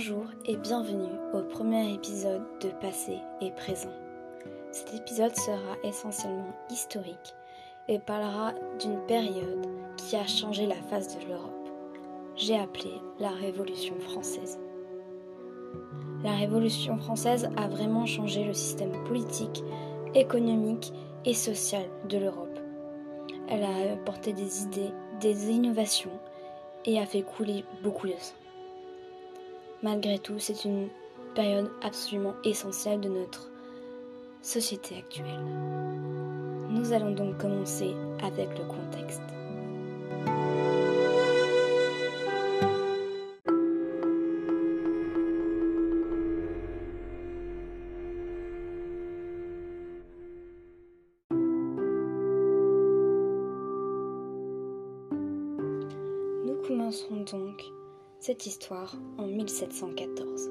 Bonjour et bienvenue au premier épisode de Passé et Présent. Cet épisode sera essentiellement historique et parlera d'une période qui a changé la face de l'Europe. J'ai appelé la Révolution française. La Révolution française a vraiment changé le système politique, économique et social de l'Europe. Elle a apporté des idées, des innovations et a fait couler beaucoup de sang. Malgré tout, c'est une période absolument essentielle de notre société actuelle. Nous allons donc commencer avec le contexte. Nous commencerons donc cette histoire en 1714.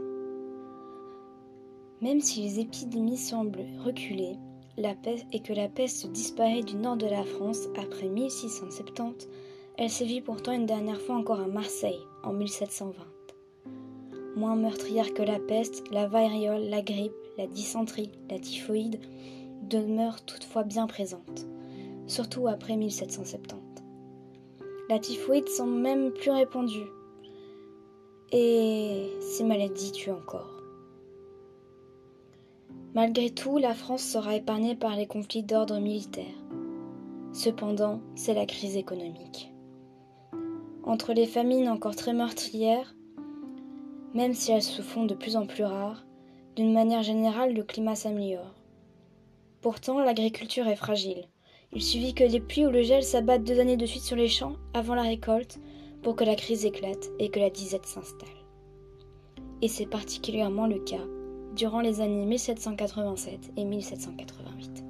Même si les épidémies semblent reculer la peste et que la peste disparaît du nord de la France après 1670, elle sévit pourtant une dernière fois encore à Marseille en 1720. Moins meurtrière que la peste, la variole, la grippe, la dysenterie, la typhoïde demeurent toutefois bien présentes, surtout après 1770. La typhoïde semble même plus répandue, et ces maladies tuent encore? Malgré tout, la France sera épargnée par les conflits d'ordre militaire. Cependant, c'est la crise économique. Entre les famines encore très meurtrières, même si elles se font de plus en plus rares, d'une manière générale, le climat s'améliore. Pourtant, l'agriculture est fragile. Il suffit que les pluies ou le gel s'abattent deux années de suite sur les champs avant la récolte pour que la crise éclate et que la disette s'installe. Et c'est particulièrement le cas durant les années 1787 et 1788.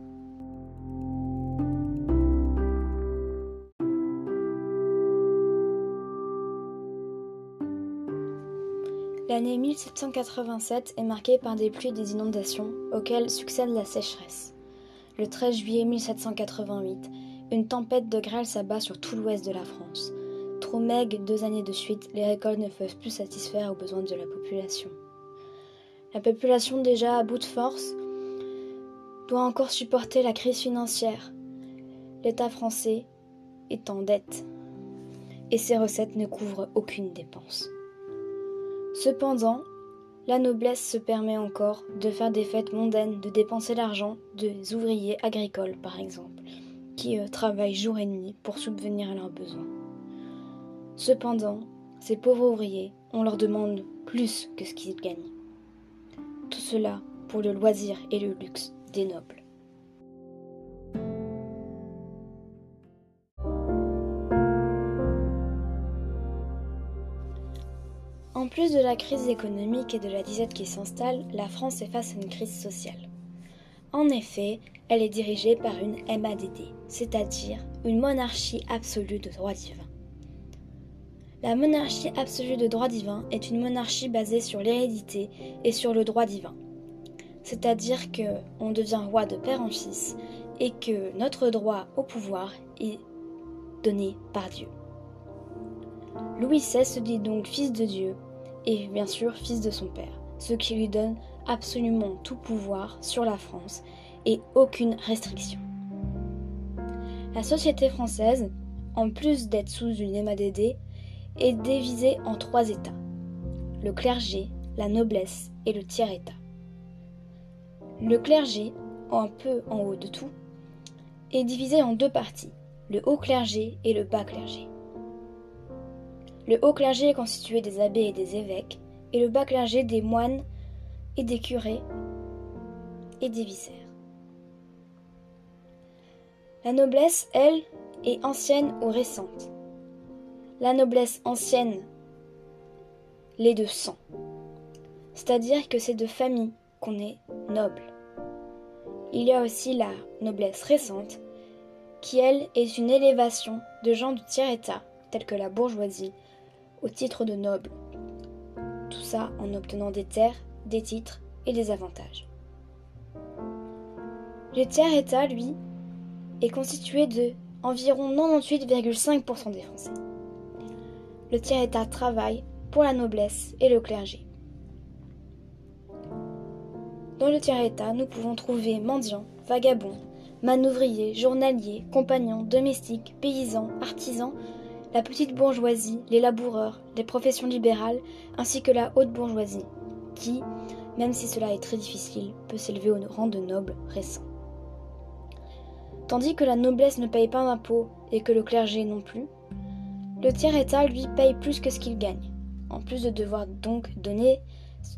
L'année 1787 est marquée par des pluies et des inondations auxquelles succède la sécheresse. Le 13 juillet 1788, une tempête de grêle s'abat sur tout l'ouest de la France. Trop deux années de suite, les récoltes ne peuvent plus satisfaire aux besoins de la population. La population déjà à bout de force doit encore supporter la crise financière. L'État français est en dette et ses recettes ne couvrent aucune dépense. Cependant, la noblesse se permet encore de faire des fêtes mondaines, de dépenser l'argent des ouvriers agricoles par exemple, qui euh, travaillent jour et nuit pour subvenir à leurs besoins. Cependant, ces pauvres ouvriers, on leur demande plus que ce qu'ils gagnent. Tout cela pour le loisir et le luxe des nobles. En plus de la crise économique et de la disette qui s'installe, la France est face à une crise sociale. En effet, elle est dirigée par une MADD, c'est-à-dire une monarchie absolue de droit divin. La monarchie absolue de droit divin est une monarchie basée sur l'hérédité et sur le droit divin. C'est-à-dire que on devient roi de père en fils et que notre droit au pouvoir est donné par Dieu. Louis XVI se dit donc fils de Dieu et bien sûr fils de son père, ce qui lui donne absolument tout pouvoir sur la France et aucune restriction. La société française, en plus d'être sous une MADD, est divisée en trois états le clergé, la noblesse et le tiers-état. Le clergé, un peu en haut de tout, est divisé en deux parties, le haut clergé et le bas clergé. Le haut clergé est constitué des abbés et des évêques, et le bas clergé des moines et des curés et des vicaires. La noblesse, elle, est ancienne ou récente. La noblesse ancienne l'est de sang, c'est-à-dire que c'est de famille qu'on est noble. Il y a aussi la noblesse récente, qui elle est une élévation de gens du tiers-état, tels que la bourgeoisie, au titre de noble. Tout ça en obtenant des terres, des titres et des avantages. Le tiers-état, lui, est constitué de environ 98,5% des Français. Le tiers-état travaille pour la noblesse et le clergé. Dans le tiers-état, nous pouvons trouver mendiants, vagabonds, manœuvriers, journaliers, compagnons, domestiques, paysans, artisans, la petite bourgeoisie, les laboureurs, les professions libérales, ainsi que la haute bourgeoisie, qui, même si cela est très difficile, peut s'élever au rang de nobles récents. Tandis que la noblesse ne paye pas d'impôts et que le clergé non plus, le tiers-état, lui, paye plus que ce qu'il gagne, en plus de devoir donc donner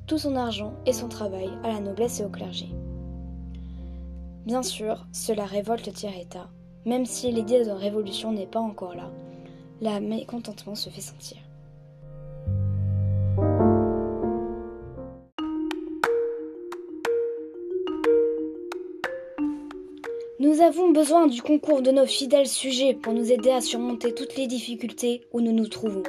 tout son argent et son travail à la noblesse et au clergé. Bien sûr, cela révolte le tiers-état, même si l'idée de révolution n'est pas encore là. La mécontentement se fait sentir. Nous avons besoin du concours de nos fidèles sujets pour nous aider à surmonter toutes les difficultés où nous nous trouvons.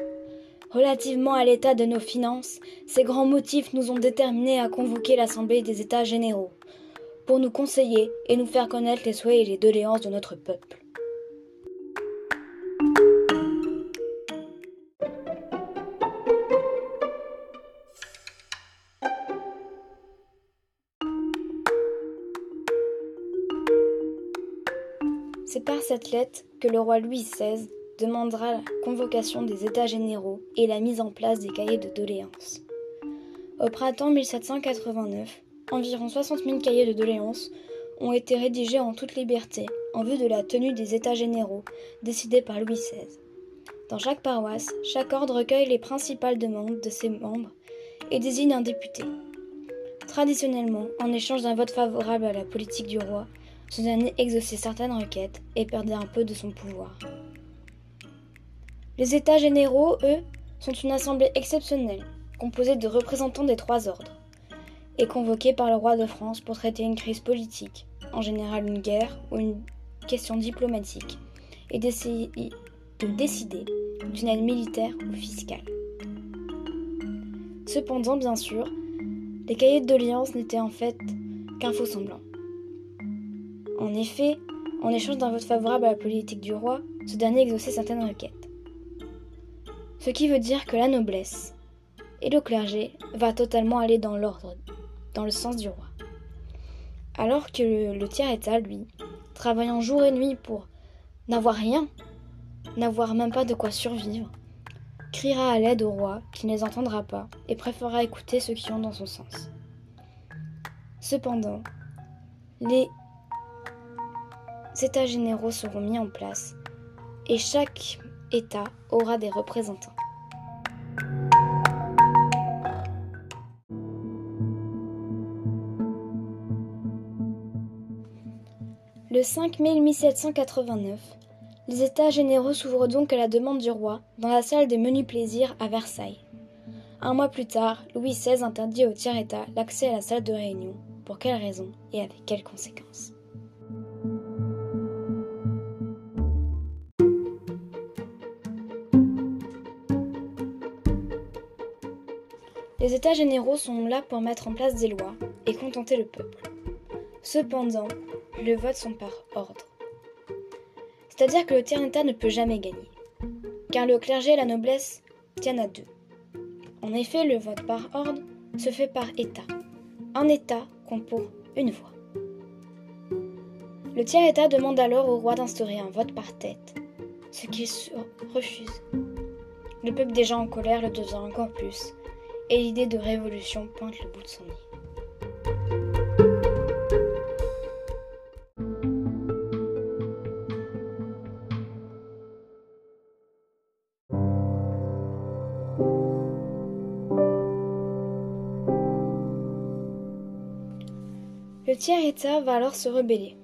Relativement à l'état de nos finances, ces grands motifs nous ont déterminés à convoquer l'Assemblée des États généraux pour nous conseiller et nous faire connaître les souhaits et les doléances de notre peuple. Lettre que le roi Louis XVI demandera la convocation des États généraux et la mise en place des cahiers de doléances. Au printemps 1789, environ 60 000 cahiers de doléances ont été rédigés en toute liberté en vue de la tenue des États généraux décidés par Louis XVI. Dans chaque paroisse, chaque ordre recueille les principales demandes de ses membres et désigne un député. Traditionnellement, en échange d'un vote favorable à la politique du roi, ce dernier exauçait certaines requêtes et perdait un peu de son pouvoir. Les États généraux, eux, sont une assemblée exceptionnelle, composée de représentants des trois ordres, et convoquée par le roi de France pour traiter une crise politique, en général une guerre ou une question diplomatique, et d'essayer de décider d'une aide militaire ou fiscale. Cependant, bien sûr, les cahiers de n'étaient en fait qu'un faux semblant. En effet, en échange d'un vote favorable à la politique du roi, ce dernier exauçait certaines requêtes. Ce qui veut dire que la noblesse et le clergé va totalement aller dans l'ordre, dans le sens du roi. Alors que le, tiers-état, lui, travaillant jour et nuit pour n'avoir rien, n'avoir même pas de quoi survivre, criera à l'aide au roi qui ne les entendra pas et préférera écouter ceux qui ont dans son sens. Cependant, les États généraux seront mis en place et chaque État aura des représentants. Le 5 mai 1789, les États généraux s'ouvrent donc à la demande du roi dans la salle des menus plaisirs à Versailles. Un mois plus tard, Louis XVI interdit au tiers-État l'accès à la salle de réunion. Pour quelles raisons et avec quelles conséquences? Les États généraux sont là pour mettre en place des lois et contenter le peuple. Cependant, le vote sont par ordre. C'est-à-dire que le tiers-État ne peut jamais gagner, car le clergé et la noblesse tiennent à deux. En effet, le vote par ordre se fait par État. Un État compte pour une voix. Le tiers-État demande alors au roi d'instaurer un vote par tête, ce qu'il refuse. Le peuple déjà en colère le devient encore plus, et l'idée de révolution pointe le bout de son nez. Le tiers-État va alors se rebeller,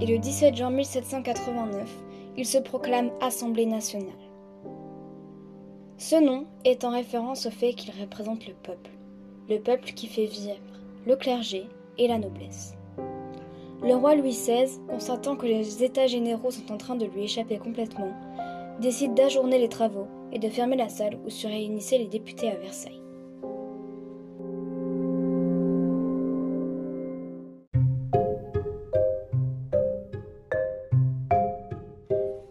et le 17 juin 1789, il se proclame Assemblée nationale. Ce nom est en référence au fait qu'il représente le peuple, le peuple qui fait vivre le clergé et la noblesse. Le roi Louis XVI, constatant que les États généraux sont en train de lui échapper complètement, décide d'ajourner les travaux et de fermer la salle où se réunissaient les députés à Versailles.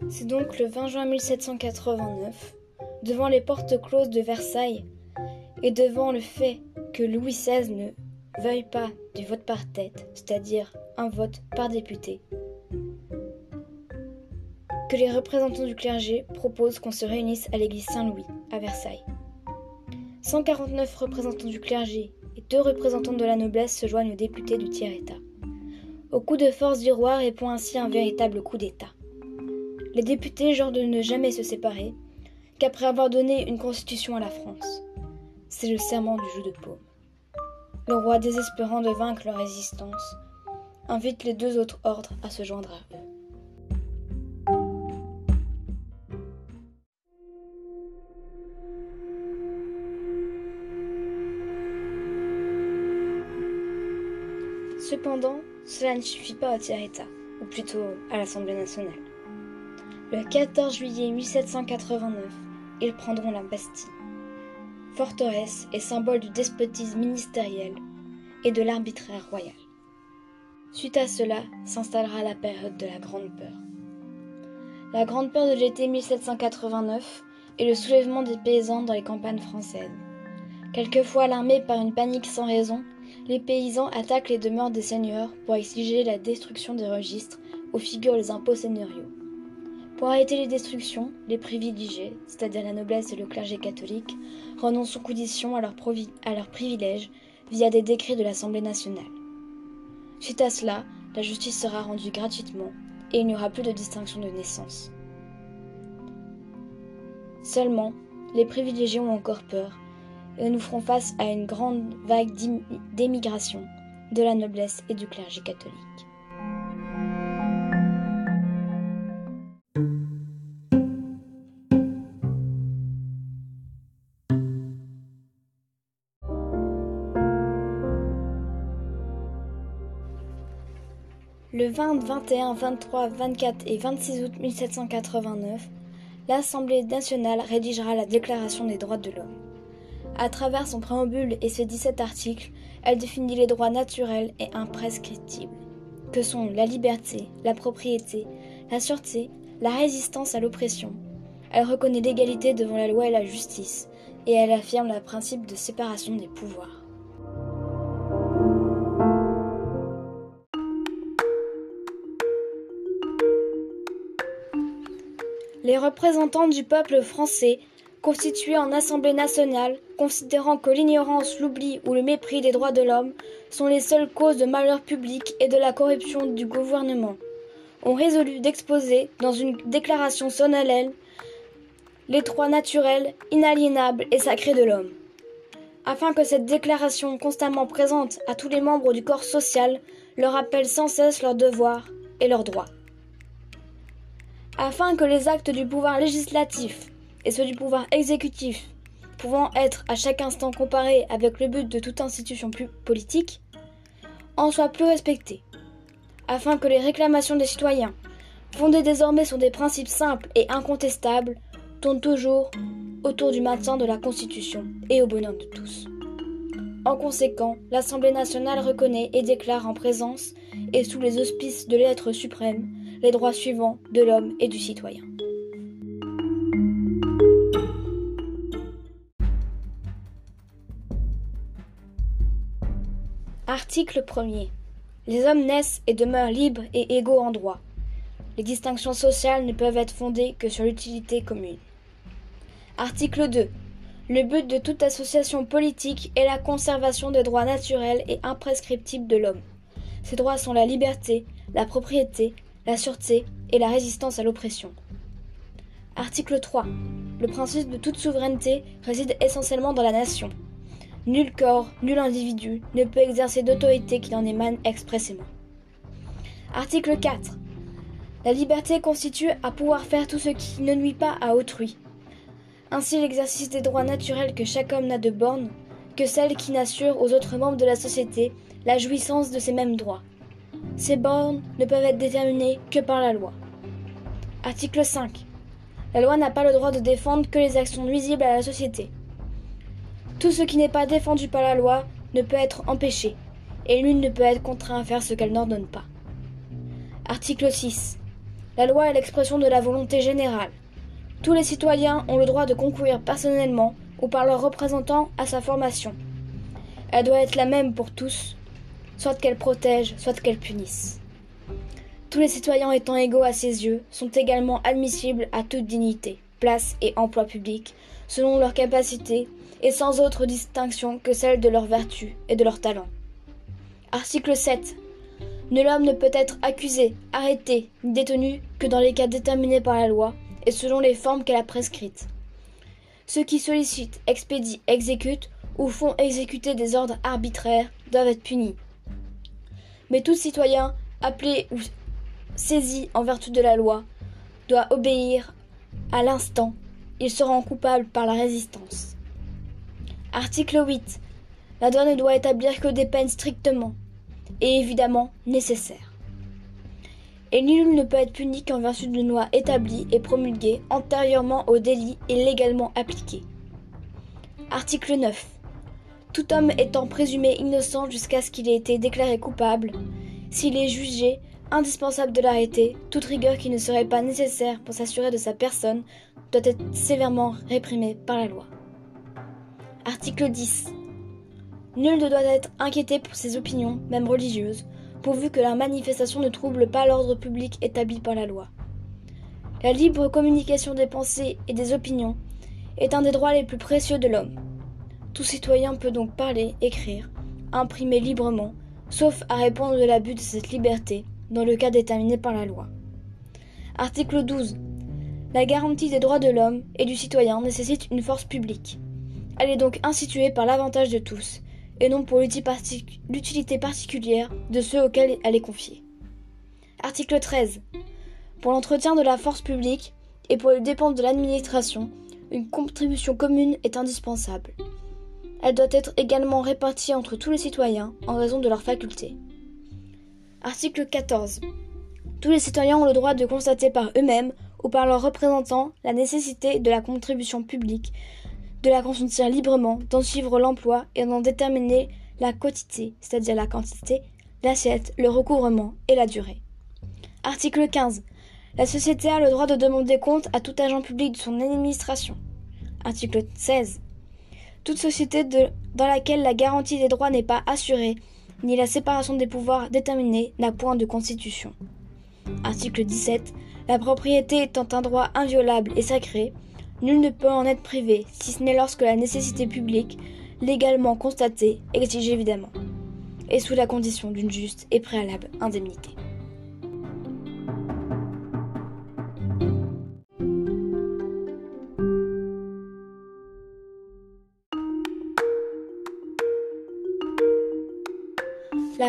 C'est donc le 20 juin 1789 devant les portes closes de Versailles et devant le fait que Louis XVI ne veuille pas du vote par tête, c'est-à-dire un vote par député, que les représentants du clergé proposent qu'on se réunisse à l'église Saint-Louis, à Versailles. 149 représentants du clergé et deux représentants de la noblesse se joignent aux députés du tiers-État. Au coup de force du roi répond ainsi un véritable coup d'État. Les députés jurent de ne jamais se séparer, qu'après avoir donné une constitution à la France. C'est le serment du jeu de paume. Le roi, désespérant de vaincre leur résistance, invite les deux autres ordres à se joindre à eux. Cependant, cela ne suffit pas au tiers-État, ou plutôt à l'Assemblée nationale. Le 14 juillet 1789, ils prendront la Bastille, forteresse et symbole du despotisme ministériel et de l'arbitraire royal. Suite à cela s'installera la période de la Grande Peur. La Grande Peur de l'été 1789 est le soulèvement des paysans dans les campagnes françaises. Quelquefois alarmés par une panique sans raison, les paysans attaquent les demeures des seigneurs pour exiger la destruction des registres où figurent les impôts seigneuriaux. Pour arrêter les destructions, les privilégiés, c'est-à-dire la noblesse et le clergé catholique, renoncent sous condition à leurs privilèges via des décrets de l'Assemblée nationale. Suite à cela, la justice sera rendue gratuitement et il n'y aura plus de distinction de naissance. Seulement, les privilégiés ont encore peur et nous ferons face à une grande vague d'émigration de la noblesse et du clergé catholique. Le 20, 21, 23, 24 et 26 août 1789, l'Assemblée nationale rédigera la Déclaration des droits de l'homme. À travers son préambule et ses 17 articles, elle définit les droits naturels et imprescriptibles, que sont la liberté, la propriété, la sûreté, la résistance à l'oppression. Elle reconnaît l'égalité devant la loi et la justice, et elle affirme le principe de séparation des pouvoirs. Les représentants du peuple français constitués en Assemblée nationale, considérant que l'ignorance, l'oubli ou le mépris des droits de l'homme sont les seules causes de malheur public et de la corruption du gouvernement, ont résolu d'exposer dans une déclaration solennelle les droits naturels, inaliénables et sacrés de l'homme. Afin que cette déclaration constamment présente à tous les membres du corps social leur rappelle sans cesse leurs devoirs et leurs droits. Afin que les actes du pouvoir législatif, et ceux du pouvoir exécutif, pouvant être à chaque instant comparés avec le but de toute institution plus politique, en soient plus respectés, afin que les réclamations des citoyens, fondées désormais sur des principes simples et incontestables, tournent toujours autour du maintien de la Constitution et au bonheur de tous. En conséquent, l'Assemblée nationale reconnaît et déclare en présence et sous les auspices de l'être suprême les droits suivants de l'homme et du citoyen. Article 1er. Les hommes naissent et demeurent libres et égaux en droit. Les distinctions sociales ne peuvent être fondées que sur l'utilité commune. Article 2. Le but de toute association politique est la conservation des droits naturels et imprescriptibles de l'homme. Ces droits sont la liberté, la propriété, la sûreté et la résistance à l'oppression. Article 3. Le principe de toute souveraineté réside essentiellement dans la nation. Nul corps, nul individu ne peut exercer d'autorité qui n'en émane expressément. Article 4. La liberté constitue à pouvoir faire tout ce qui ne nuit pas à autrui. Ainsi l'exercice des droits naturels que chaque homme n'a de bornes, que celles qui n'assurent aux autres membres de la société la jouissance de ces mêmes droits. Ces bornes ne peuvent être déterminées que par la loi. Article 5. La loi n'a pas le droit de défendre que les actions nuisibles à la société. Tout ce qui n'est pas défendu par la loi ne peut être empêché, et nul ne peut être contraint à faire ce qu'elle n'ordonne pas. Article 6. La loi est l'expression de la volonté générale. Tous les citoyens ont le droit de concourir personnellement ou par leurs représentants à sa formation. Elle doit être la même pour tous, soit qu'elle protège, soit qu'elle punisse. Tous les citoyens étant égaux à ses yeux sont également admissibles à toute dignité, place et emploi public, selon leurs capacités et sans autre distinction que celle de leur vertu et de leur talent. Article 7. Nul homme ne peut être accusé, arrêté, ni détenu que dans les cas déterminés par la loi et selon les formes qu'elle a prescrites. Ceux qui sollicitent, expédient, exécutent ou font exécuter des ordres arbitraires doivent être punis. Mais tout citoyen, appelé ou saisi en vertu de la loi, doit obéir à l'instant. Il se rend coupable par la résistance. Article 8. La loi ne doit établir que des peines strictement et évidemment nécessaires. Et nul ne peut être puni qu'en vertu d'une loi établie et promulguée antérieurement au délit et légalement appliquée. Article 9. Tout homme étant présumé innocent jusqu'à ce qu'il ait été déclaré coupable, s'il est jugé indispensable de l'arrêter, toute rigueur qui ne serait pas nécessaire pour s'assurer de sa personne doit être sévèrement réprimée par la loi. Article 10. Nul ne doit être inquiété pour ses opinions, même religieuses, pourvu que leur manifestation ne trouble pas l'ordre public établi par la loi. La libre communication des pensées et des opinions est un des droits les plus précieux de l'homme. Tout citoyen peut donc parler, écrire, imprimer librement, sauf à répondre de l'abus de cette liberté, dans le cas déterminé par la loi. Article 12. La garantie des droits de l'homme et du citoyen nécessite une force publique. Elle est donc instituée par l'avantage de tous, et non pour l'utilité particulière de ceux auxquels elle est confiée. Article 13. Pour l'entretien de la force publique et pour les dépenses de l'administration, une contribution commune est indispensable. Elle doit être également répartie entre tous les citoyens en raison de leurs facultés. Article 14. Tous les citoyens ont le droit de constater par eux-mêmes ou par leurs représentants la nécessité de la contribution publique, de la consentir librement, d'en suivre l'emploi et d'en déterminer la quantité, c'est-à-dire la quantité, l'assiette, le recouvrement et la durée. Article 15. La société a le droit de demander compte à tout agent public de son administration. Article 16. Toute société dans laquelle la garantie des droits n'est pas assurée, ni la séparation des pouvoirs déterminée, n'a point de constitution. Article 17. La propriété étant un droit inviolable et sacré, nul ne peut en être privé, si ce n'est lorsque la nécessité publique, légalement constatée, exige évidemment, et sous la condition d'une juste et préalable indemnité.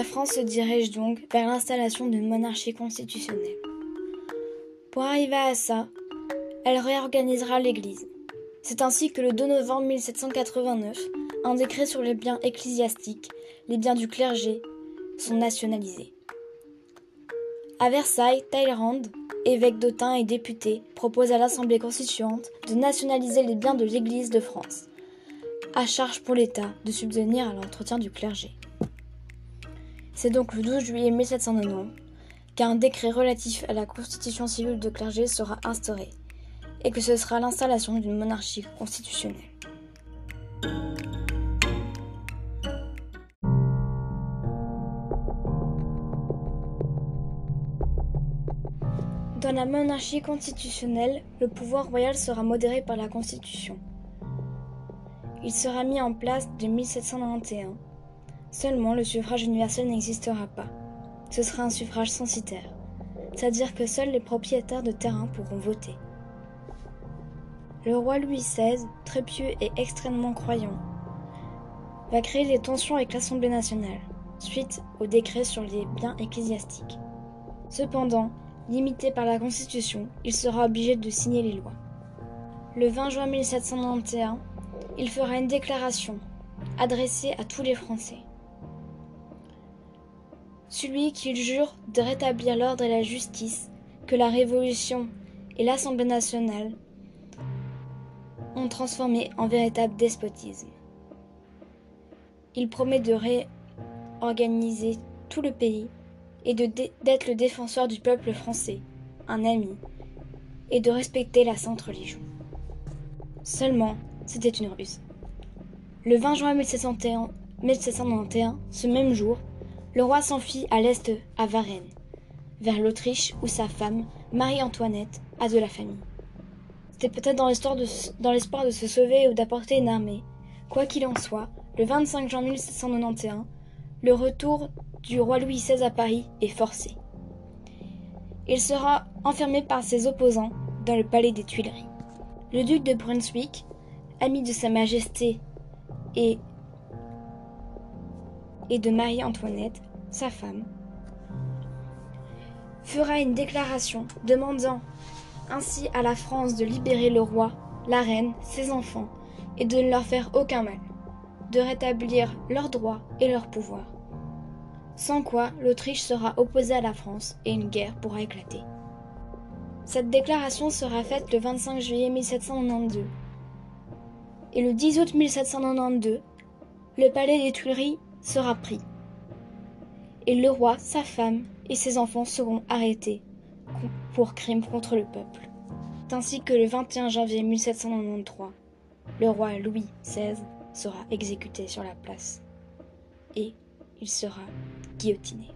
La France se dirige donc vers l'installation d'une monarchie constitutionnelle. Pour arriver à ça, elle réorganisera l'Église. C'est ainsi que le 2 novembre 1789, un décret sur les biens ecclésiastiques, les biens du clergé, sont nationalisés. À Versailles, Talleyrand, évêque d'Autun et député, propose à l'Assemblée constituante de nationaliser les biens de l'Église de France, à charge pour l'État de subvenir à l'entretien du clergé. C'est donc le 12 juillet 1790 qu'un décret relatif à la constitution civile de clergé sera instauré et que ce sera l'installation d'une monarchie constitutionnelle. Dans la monarchie constitutionnelle, le pouvoir royal sera modéré par la Constitution. Il sera mis en place de 1791 Seulement, le suffrage universel n'existera pas. Ce sera un suffrage censitaire, c'est-à-dire que seuls les propriétaires de terrain pourront voter. Le roi Louis XVI, très pieux et extrêmement croyant, va créer des tensions avec l'Assemblée nationale, suite au décret sur les biens ecclésiastiques. Cependant, limité par la Constitution, il sera obligé de signer les lois. Le 20 juin 1791, il fera une déclaration adressée à tous les Français celui qui jure de rétablir l'ordre et la justice que la Révolution et l'Assemblée nationale ont transformé en véritable despotisme. Il promet de réorganiser tout le pays et d'être le défenseur du peuple français, un ami, et de respecter la Sainte Religion. Seulement, c'était une ruse. Le 20 juin 1791, 1791, ce même jour, le roi s'enfuit à l'est à Varennes, vers l'Autriche où sa femme, Marie-Antoinette, a de la famille. C'était peut-être dans l'espoir de, se sauver ou d'apporter une armée. Quoi qu'il en soit, le 25 juin 1791, le retour du roi Louis XVI à Paris est forcé. Il sera enfermé par ses opposants dans le palais des Tuileries. Le duc de Brunswick, ami de Sa Majesté et, et de Marie-Antoinette, sa femme, fera une déclaration demandant ainsi à la France de libérer le roi, la reine, ses enfants, et de ne leur faire aucun mal, de rétablir leurs droits et leurs pouvoirs. Sans quoi l'Autriche sera opposée à la France et une guerre pourra éclater. Cette déclaration sera faite le 25 juillet 1792. Et le 10 août 1792, le palais des Tuileries sera pris. Et le roi, sa femme et ses enfants seront arrêtés pour crimes contre le peuple. Ainsi que le 21 janvier 1793, le roi Louis XVI sera exécuté sur la place et il sera guillotiné.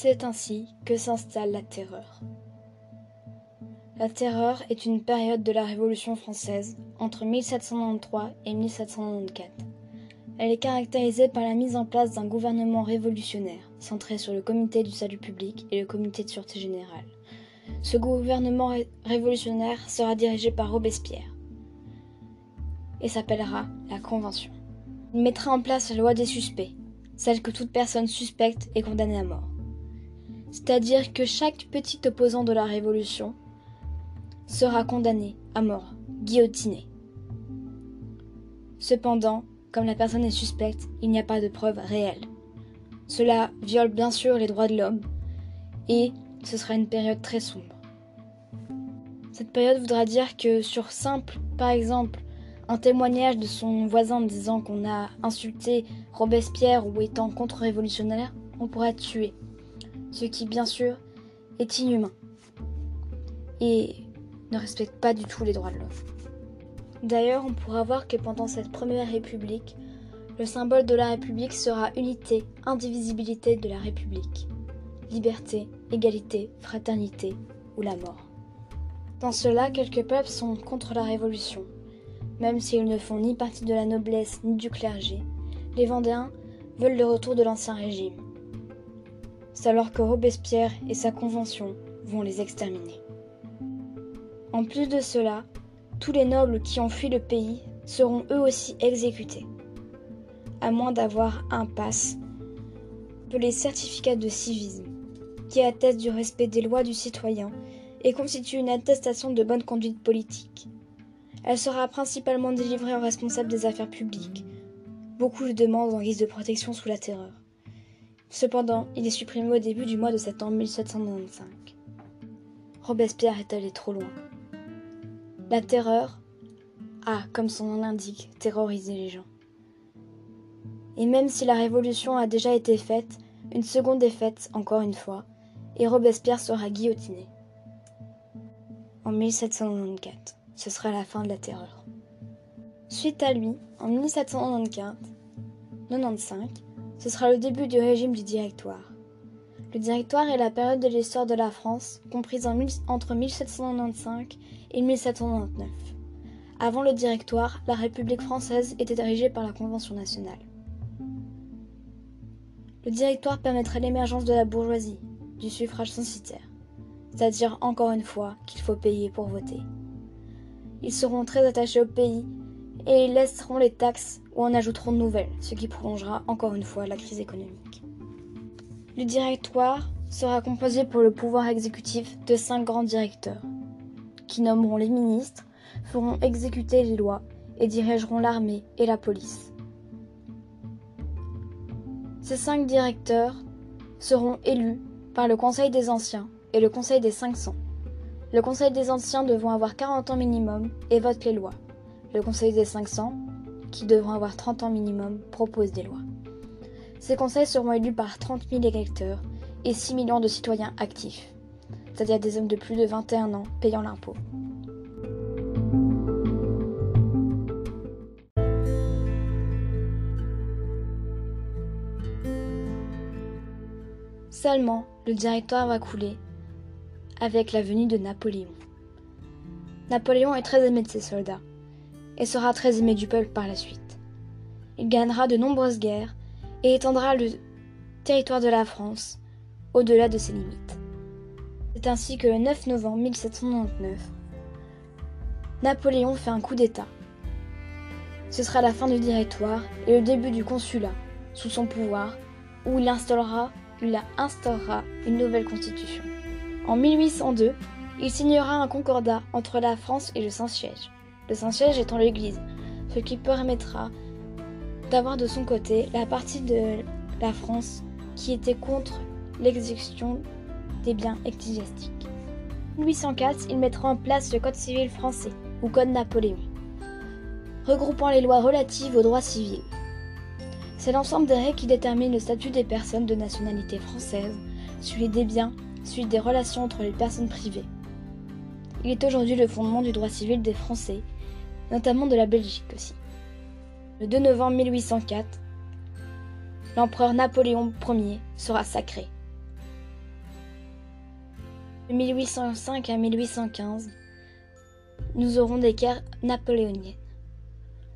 C'est ainsi que s'installe la terreur. La terreur est une période de la Révolution française entre 1793 et 1794. Elle est caractérisée par la mise en place d'un gouvernement révolutionnaire centré sur le comité du salut public et le comité de sûreté générale. Ce gouvernement révolutionnaire sera dirigé par Robespierre et s'appellera la Convention. Il mettra en place la loi des suspects, celle que toute personne suspecte est condamnée à mort c'est-à-dire que chaque petit opposant de la Révolution sera condamné à mort, guillotiné. Cependant, comme la personne est suspecte, il n'y a pas de preuves réelles. Cela viole bien sûr les droits de l'homme, et ce sera une période très sombre. Cette période voudra dire que sur simple, par exemple, un témoignage de son voisin disant qu'on a insulté Robespierre ou étant contre-révolutionnaire, on pourra tuer ce qui bien sûr est inhumain et ne respecte pas du tout les droits de l'homme. D'ailleurs, on pourra voir que pendant cette première République, le symbole de la République sera unité, indivisibilité de la République, liberté, égalité, fraternité ou la mort. Dans cela, quelques peuples sont contre la Révolution. Même s'ils ne font ni partie de la noblesse ni du clergé, les Vendéens veulent le retour de l'Ancien Régime alors que Robespierre et sa convention vont les exterminer. En plus de cela, tous les nobles qui ont fui le pays seront eux aussi exécutés, à moins d'avoir un pass, appelé certificat de civisme, qui atteste du respect des lois du citoyen et constitue une attestation de bonne conduite politique. Elle sera principalement délivrée aux responsables des affaires publiques. Beaucoup le demandent en guise de protection sous la terreur. Cependant, il est supprimé au début du mois de septembre 1795. Robespierre est allé trop loin. La terreur a, comme son nom l'indique, terrorisé les gens. Et même si la révolution a déjà été faite, une seconde est faite, encore une fois, et Robespierre sera guillotiné. En 1794, ce sera la fin de la terreur. Suite à lui, en 1795, 95, ce sera le début du régime du Directoire. Le Directoire est la période de l'histoire de la France comprise entre 1795 et 1799. Avant le Directoire, la République française était dirigée par la Convention nationale. Le Directoire permettra l'émergence de la bourgeoisie, du suffrage censitaire, c'est-à-dire encore une fois qu'il faut payer pour voter. Ils seront très attachés au pays et ils laisseront les taxes ou en ajouteront de nouvelles, ce qui prolongera encore une fois la crise économique. Le directoire sera composé pour le pouvoir exécutif de cinq grands directeurs, qui nommeront les ministres, feront exécuter les lois et dirigeront l'armée et la police. Ces cinq directeurs seront élus par le Conseil des Anciens et le Conseil des 500. Le Conseil des Anciens devront avoir 40 ans minimum et vote les lois. Le Conseil des 500, qui devront avoir 30 ans minimum, propose des lois. Ces conseils seront élus par 30 000 électeurs et 6 millions de citoyens actifs, c'est-à-dire des hommes de plus de 21 ans payant l'impôt. Seulement, le directoire va couler avec la venue de Napoléon. Napoléon est très aimé de ses soldats et sera très aimé du peuple par la suite. Il gagnera de nombreuses guerres et étendra le territoire de la France au-delà de ses limites. C'est ainsi que le 9 novembre 1799, Napoléon fait un coup d'État. Ce sera la fin du directoire et le début du consulat sous son pouvoir, où il instaurera, une nouvelle constitution. En 1802, il signera un concordat entre la France et le Saint-Siège, le Saint-Siège étant l'Église, ce qui permettra d'avoir de son côté la partie de la France qui était contre l'exécution des biens ecclésiastiques. En 1804, il mettra en place le Code civil français, ou Code Napoléon, regroupant les lois relatives aux droits civils. C'est l'ensemble des règles qui déterminent le statut des personnes de nationalité française, celui des biens, celui des relations entre les personnes privées. Il est aujourd'hui le fondement du droit civil des Français, notamment de la Belgique aussi. Le 2 novembre 1804, l'empereur Napoléon Ier sera sacré. De 1805 à 1815, nous aurons des guerres napoléoniennes.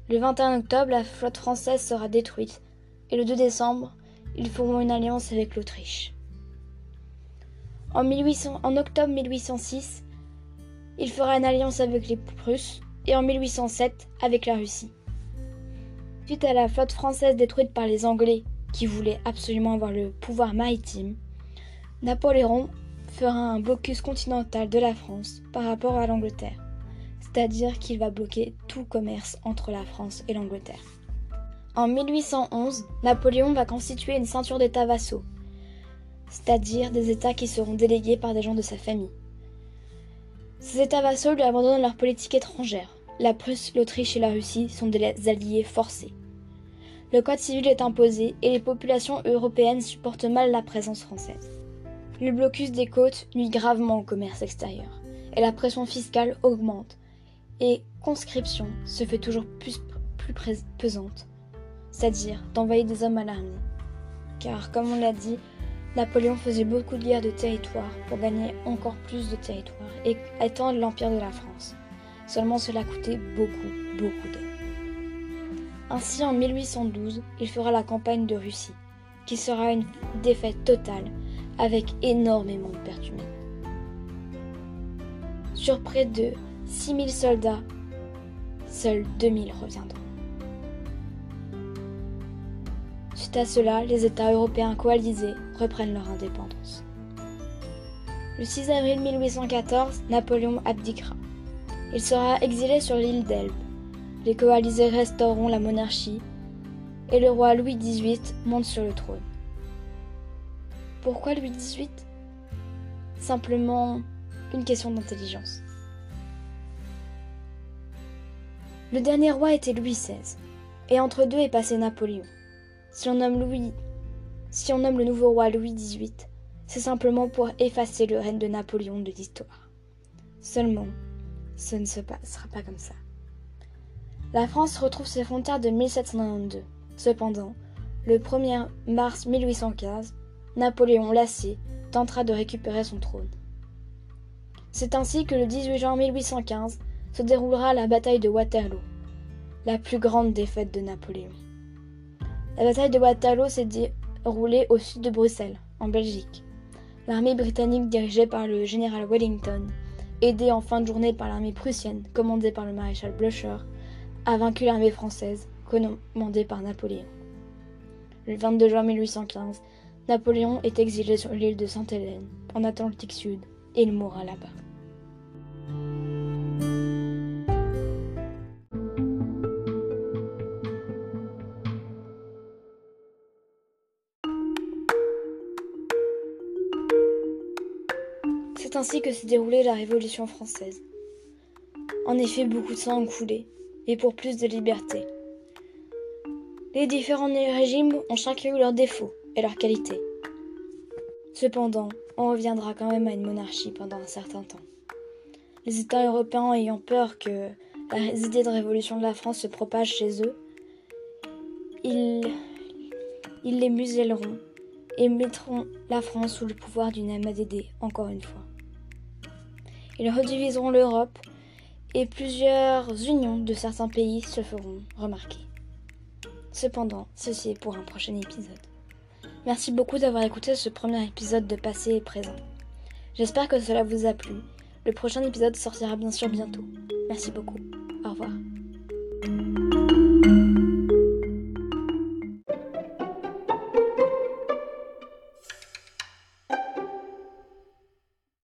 Le 21 octobre, la flotte française sera détruite et le 2 décembre, ils feront une alliance avec l'Autriche. En, en, octobre 1806, il fera une alliance avec les Prusses et en 1807 avec la Russie. Suite à la flotte française détruite par les Anglais, qui voulaient absolument avoir le pouvoir maritime, Napoléon fera un blocus continental de la France par rapport à l'Angleterre, c'est-à-dire qu'il va bloquer tout commerce entre la France et l'Angleterre. En 1811, Napoléon va constituer une ceinture d'États vassaux, c'est-à-dire des États qui seront délégués par des gens de sa famille. Ces États vassaux lui abandonnent leur politique étrangère, la Prusse, l'Autriche et la Russie sont des alliés forcés. Le code civil est imposé et les populations européennes supportent mal la présence française. Le blocus des côtes nuit gravement au commerce extérieur et la pression fiscale augmente et conscription se fait toujours plus, plus pesante, c'est-à-dire d'envoyer des hommes à l'armée. Car, comme on l'a dit, Napoléon faisait beaucoup de guerres de territoire pour gagner encore plus de territoire et étendre l'empire de la France. Seulement cela coûtait beaucoup, beaucoup d'hommes. Ainsi, en 1812, il fera la campagne de Russie, qui sera une défaite totale, avec énormément de pertes humaines. Sur près de 6000 soldats, seuls 2000 reviendront. Suite à cela, les États européens coalisés reprennent leur indépendance. Le 6 avril 1814, Napoléon abdiquera. Il sera exilé sur l'île d'Elbe. Les coalisés restaureront la monarchie et le roi Louis XVIII monte sur le trône. Pourquoi Louis XVIII Simplement une question d'intelligence. Le dernier roi était Louis XVI, et entre deux est passé Napoléon. Si on nomme Louis, si on nomme le nouveau roi Louis XVIII, c'est simplement pour effacer le règne de Napoléon de l'histoire. Seulement, ce ne sera pas comme ça. La France retrouve ses frontières de 1792. Cependant, le 1er mars 1815, Napoléon, lassé, tentera de récupérer son trône. C'est ainsi que le 18 juin 1815 se déroulera la bataille de Waterloo, la plus grande défaite de Napoléon. La bataille de Waterloo s'est déroulée au sud de Bruxelles, en Belgique. L'armée britannique dirigée par le général Wellington aidé en fin de journée par l'armée prussienne, commandée par le maréchal Blücher, a vaincu l'armée française, commandée par Napoléon. Le 22 juin 1815, Napoléon est exilé sur l'île de Sainte-Hélène, en Atlantique Sud, et il mourra là-bas. Ainsi que s'est déroulée la Révolution française. En effet, beaucoup de sang ont coulé, et pour plus de liberté. Les différents régimes ont chacun eu leurs défauts et leurs qualités. Cependant, on reviendra quand même à une monarchie pendant un certain temps. Les États européens ayant peur que les idées de révolution de la France se propagent chez eux, ils, ils les muselleront et mettront la France sous le pouvoir d'une MADD, encore une fois. Ils rediviseront l'Europe et plusieurs unions de certains pays se feront remarquer. Cependant, ceci est pour un prochain épisode. Merci beaucoup d'avoir écouté ce premier épisode de Passé et Présent. J'espère que cela vous a plu. Le prochain épisode sortira bien sûr bientôt. Merci beaucoup. Au revoir.